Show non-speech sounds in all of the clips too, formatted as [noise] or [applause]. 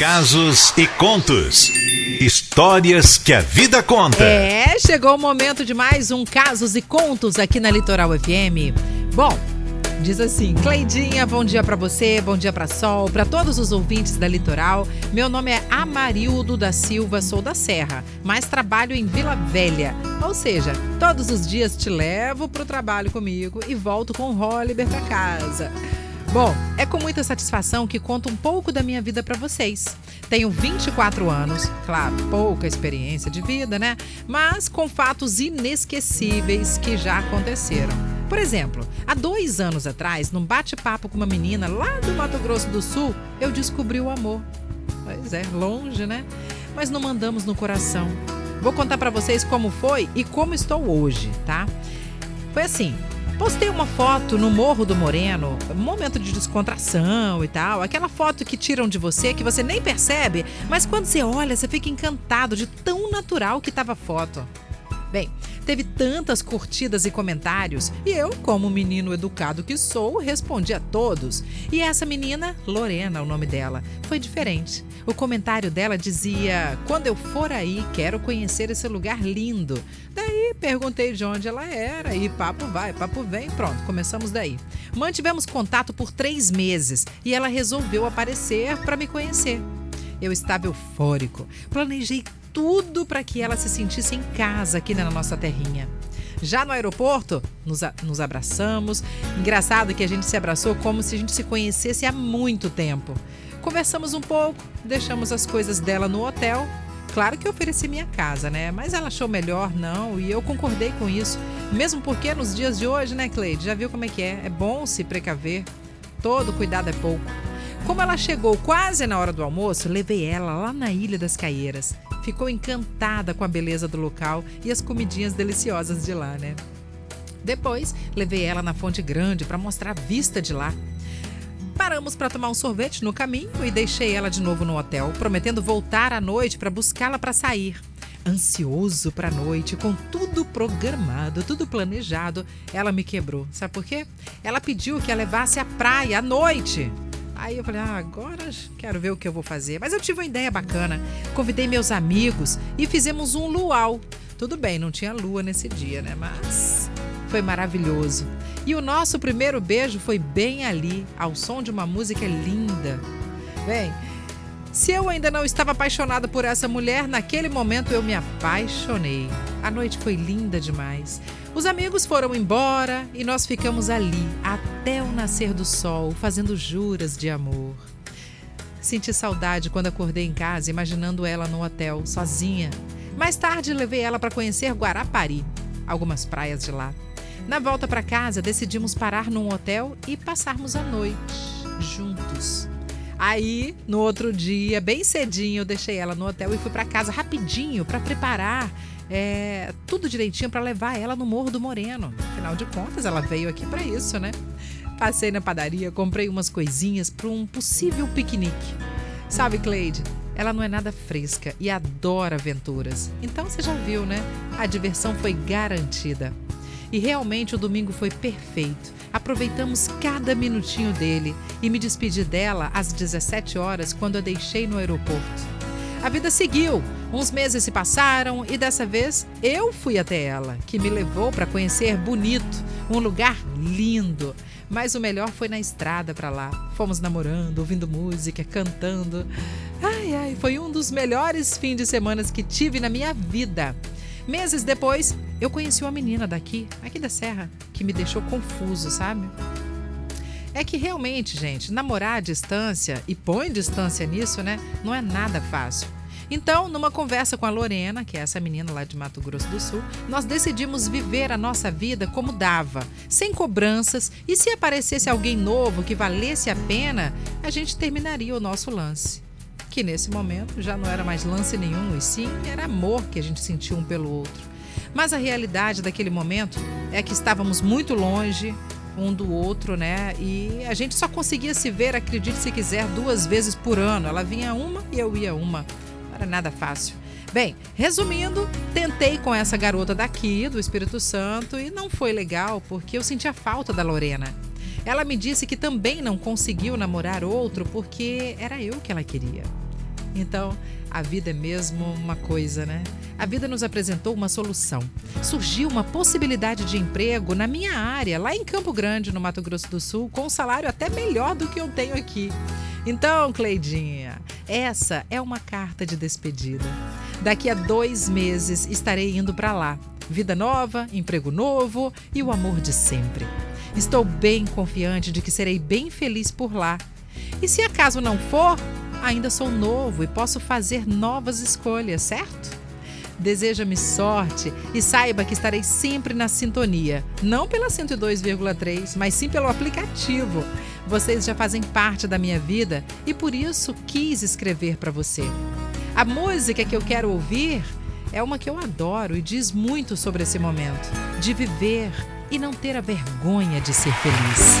Casos e contos. Histórias que a vida conta. É, chegou o momento de mais um Casos e Contos aqui na Litoral FM. Bom, Diz assim, Cleidinha, bom dia para você, bom dia para Sol, para todos os ouvintes da Litoral. Meu nome é Amarildo da Silva, sou da Serra, mas trabalho em Vila Velha. Ou seja, todos os dias te levo pro trabalho comigo e volto com o Oliver para casa. Bom, é com muita satisfação que conto um pouco da minha vida para vocês. Tenho 24 anos, claro, pouca experiência de vida, né? Mas com fatos inesquecíveis que já aconteceram. Por exemplo, há dois anos atrás, num bate-papo com uma menina lá do Mato Grosso do Sul, eu descobri o amor. Pois é, longe, né? Mas não mandamos no coração. Vou contar para vocês como foi e como estou hoje, tá? Foi assim, Postei uma foto no Morro do Moreno, momento de descontração e tal. Aquela foto que tiram de você que você nem percebe, mas quando você olha, você fica encantado de tão natural que estava a foto. Bem, teve tantas curtidas e comentários e eu, como menino educado que sou, respondi a todos. E essa menina, Lorena, o nome dela, foi diferente. O comentário dela dizia: Quando eu for aí, quero conhecer esse lugar lindo. Daí perguntei de onde ela era e papo vai, papo vem, pronto, começamos daí. Mantivemos contato por três meses e ela resolveu aparecer para me conhecer. Eu estava eufórico. Planejei tudo para que ela se sentisse em casa aqui na nossa terrinha. Já no aeroporto, nos, nos abraçamos. Engraçado que a gente se abraçou como se a gente se conhecesse há muito tempo. Conversamos um pouco, deixamos as coisas dela no hotel. Claro que eu ofereci minha casa, né? Mas ela achou melhor não e eu concordei com isso. Mesmo porque nos dias de hoje, né, Cleide? Já viu como é que é? É bom se precaver. Todo cuidado é pouco. Como ela chegou quase na hora do almoço, levei ela lá na Ilha das Caieiras. Ficou encantada com a beleza do local e as comidinhas deliciosas de lá, né? Depois, levei ela na Fonte Grande para mostrar a vista de lá. Paramos para tomar um sorvete no caminho e deixei ela de novo no hotel, prometendo voltar à noite para buscá-la para sair. Ansioso para a noite, com tudo programado, tudo planejado, ela me quebrou. Sabe por quê? Ela pediu que a levasse à praia à noite. Aí eu falei, ah, agora quero ver o que eu vou fazer. Mas eu tive uma ideia bacana. Convidei meus amigos e fizemos um luau. Tudo bem, não tinha lua nesse dia, né? Mas foi maravilhoso. E o nosso primeiro beijo foi bem ali, ao som de uma música linda. Bem, se eu ainda não estava apaixonada por essa mulher, naquele momento eu me apaixonei. A noite foi linda demais. Os amigos foram embora e nós ficamos ali até o nascer do sol, fazendo juras de amor. Senti saudade quando acordei em casa, imaginando ela no hotel, sozinha. Mais tarde levei ela para conhecer Guarapari, algumas praias de lá. Na volta para casa, decidimos parar num hotel e passarmos a noite juntos. Aí, no outro dia, bem cedinho, eu deixei ela no hotel e fui para casa rapidinho para preparar é, tudo direitinho para levar ela no Morro do Moreno. Afinal de contas, ela veio aqui para isso, né? Passei na padaria, comprei umas coisinhas para um possível piquenique. Sabe, Cleide, ela não é nada fresca e adora aventuras. Então você já viu, né? A diversão foi garantida. E realmente o domingo foi perfeito. Aproveitamos cada minutinho dele e me despedi dela às 17 horas quando a deixei no aeroporto. A vida seguiu. Uns meses se passaram e dessa vez eu fui até ela, que me levou para conhecer Bonito, um lugar lindo. Mas o melhor foi na estrada para lá. Fomos namorando, ouvindo música, cantando. Ai, ai, foi um dos melhores fins de semana que tive na minha vida. Meses depois, eu conheci uma menina daqui, aqui da Serra, que me deixou confuso, sabe? É que realmente, gente, namorar à distância e põe distância nisso, né? Não é nada fácil. Então, numa conversa com a Lorena, que é essa menina lá de Mato Grosso do Sul, nós decidimos viver a nossa vida como dava, sem cobranças, e se aparecesse alguém novo que valesse a pena, a gente terminaria o nosso lance que nesse momento já não era mais lance nenhum, e sim era amor que a gente sentia um pelo outro. Mas a realidade daquele momento é que estávamos muito longe um do outro, né? E a gente só conseguia se ver, acredite se quiser, duas vezes por ano. Ela vinha uma e eu ia uma. Não era nada fácil. Bem, resumindo, tentei com essa garota daqui, do Espírito Santo, e não foi legal porque eu sentia falta da Lorena. Ela me disse que também não conseguiu namorar outro porque era eu que ela queria. Então, a vida é mesmo uma coisa, né? A vida nos apresentou uma solução. Surgiu uma possibilidade de emprego na minha área, lá em Campo Grande, no Mato Grosso do Sul, com um salário até melhor do que eu tenho aqui. Então, Cleidinha, essa é uma carta de despedida. Daqui a dois meses estarei indo para lá. Vida nova, emprego novo e o amor de sempre. Estou bem confiante de que serei bem feliz por lá. E se acaso não for, ainda sou novo e posso fazer novas escolhas, certo? Deseja-me sorte e saiba que estarei sempre na sintonia, não pela 102,3, mas sim pelo aplicativo. Vocês já fazem parte da minha vida e por isso quis escrever para você. A música que eu quero ouvir é uma que eu adoro e diz muito sobre esse momento de viver e não ter a vergonha de ser feliz.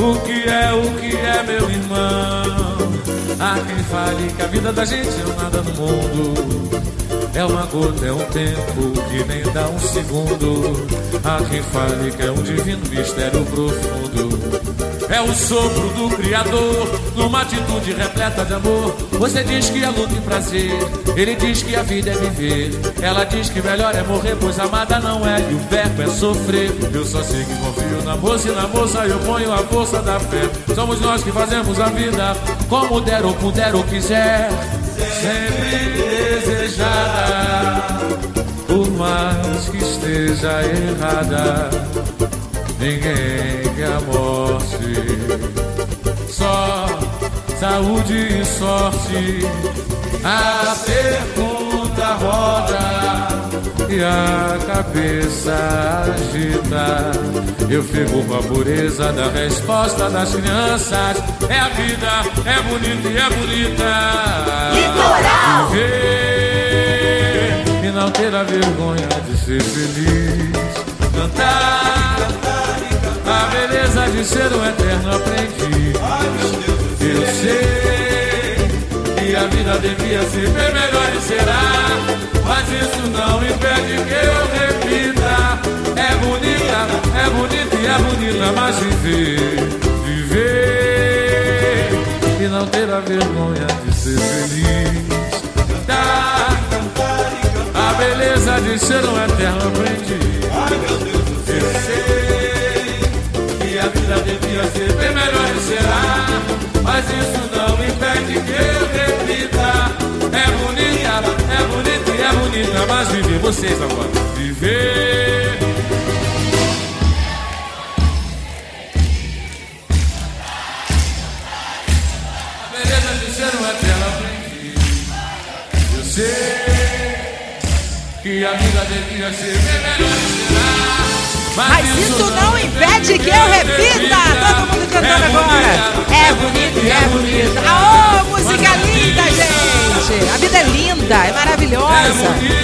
O que é, o que é, meu irmão? Há quem fale que a vida da gente é nada no mundo. É uma gota, é um tempo que nem dá um segundo. Há quem fale que é um divino mistério profundo. É o sopro do Criador, numa atitude repleta de amor. Você diz que é luta e prazer, ele diz que a vida é viver. Ela diz que melhor é morrer, pois amada não é, e o verbo é sofrer. Eu só sei que confio na moça e na moça eu ponho a força da fé. Somos nós que fazemos a vida como der ou puder ou quiser. Sempre desejada, por mais que esteja errada. Ninguém quer a morte, só saúde e sorte. A pergunta roda e a cabeça agita. Eu fico com a pureza da resposta das crianças. É a vida, é bonita e é bonita. Litoral! Viver e não ter a vergonha de ser feliz. Cantar, a beleza de ser um eterno aprendiz. Eu sei a vida devia ser bem melhor e será. Mas isso não impede que eu repita. É bonita, é bonita e é bonita, mas viver, viver e não ter a vergonha de ser feliz. Cantar, a beleza de ser um eterno aprendiz. Eu sei que a vida devia ser bem melhor e será. Mas isso não impede que eu é bonita, mas viver vocês agora. Viver. A beleza de ser um eterno aprendiz. Eu sei que a vida devia ser melhor será. Mas isso não impede que eu repita! Todo mundo cantando agora! É bonito e é bonito! Aô, música linda, gente! A vida é linda, é maravilhosa!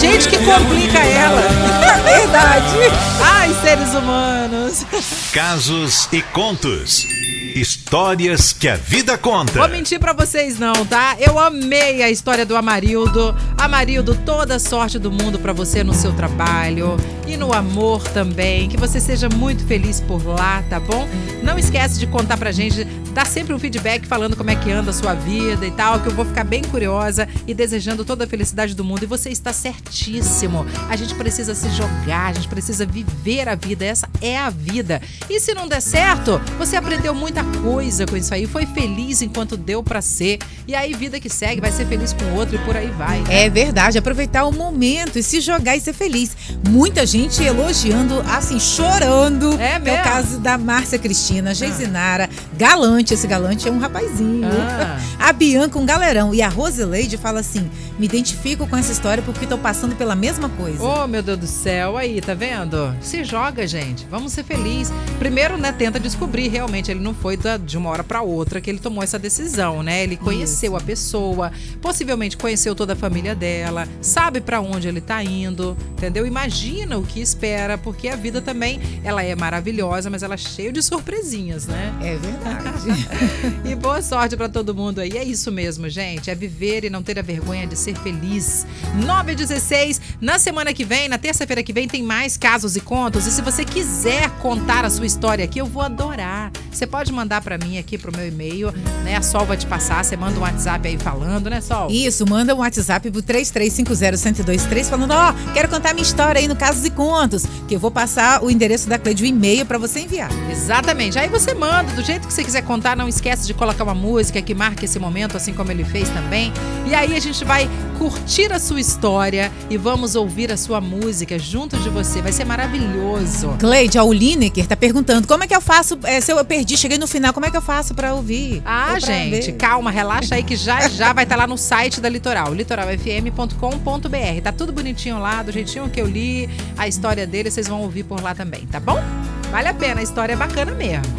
Gente que complica ela! [laughs] É verdade! Ai, seres humanos! Casos e contos. Histórias que a vida conta. Vou mentir pra vocês não, tá? Eu amei a história do Amarildo. Amarildo, toda sorte do mundo pra você no seu trabalho e no amor também. Que você seja muito feliz por lá, tá bom? Não esquece de contar pra gente, dá sempre um feedback falando como é que anda a sua vida e tal, que eu vou ficar bem curiosa e desejando toda a felicidade do mundo. E você está certíssimo. A gente precisa se jogar, a gente precisa viver a vida. Essa é a vida. E se não der certo, você aprendeu muita coisa com isso aí, foi feliz enquanto deu para ser. E aí, vida que segue, vai ser feliz com o outro e por aí vai. Né? É verdade, aproveitar o momento e se jogar e ser feliz. Muita gente elogiando, assim, chorando. É mesmo? É o caso da Márcia Cristina, Geisinara, ah. Galante, esse Galante é um rapazinho. Ah. A Bianca, um galerão. E a Roseleide fala assim: me identifico com essa história porque tô passando pela mesma coisa. Oh, meu Deus do céu, aí, tá vendo? Se joga, gente. Vamos ser felizes. Primeiro, né, tenta descobrir realmente. Ele não foi de uma hora para outra que ele tomou essa decisão, né? Ele conheceu Isso. a pessoa, possivelmente conheceu toda a família dela, sabe para onde ele tá indo, entendeu? Imagina o que espera, porque a vida também, ela é maravilhosa, mas ela é cheia de surpresinhas, né? É verdade. [laughs] e boa sorte para todo mundo aí. É isso mesmo, gente. É viver e não ter a vergonha de ser feliz. 9 e 16, na semana que vem, na terça-feira que vem, tem mais casos e contos. E se você quiser contar a sua história aqui, eu vou adorar. Você pode mandar para mim aqui pro meu e-mail, né? A Sol vai te passar, você manda um WhatsApp aí falando, né, Sol? Isso, manda um WhatsApp pro 33501023 falando, ó, oh, quero contar minha história aí no Casos e Contos, que eu vou passar o endereço da Cleide, o e-mail para você enviar. Exatamente. Aí você manda, do jeito que você quiser contar, não esquece de colocar uma música que marque esse momento, assim como ele fez também. E aí a gente vai curtir a sua história e vamos ouvir a sua música junto de você. Vai ser maravilhoso. Cleide, o Lineker tá perguntando como é que eu faço, é, se eu perdi, cheguei no final, como é que eu faço para ouvir? Ah, gente, ver? calma, relaxa aí que já já vai estar tá lá no site da Litoral, litoralfm.com.br. Tá tudo bonitinho lá, do jeitinho que eu li, a história dele, vocês vão ouvir por lá também, tá bom? Vale a pena, a história é bacana mesmo.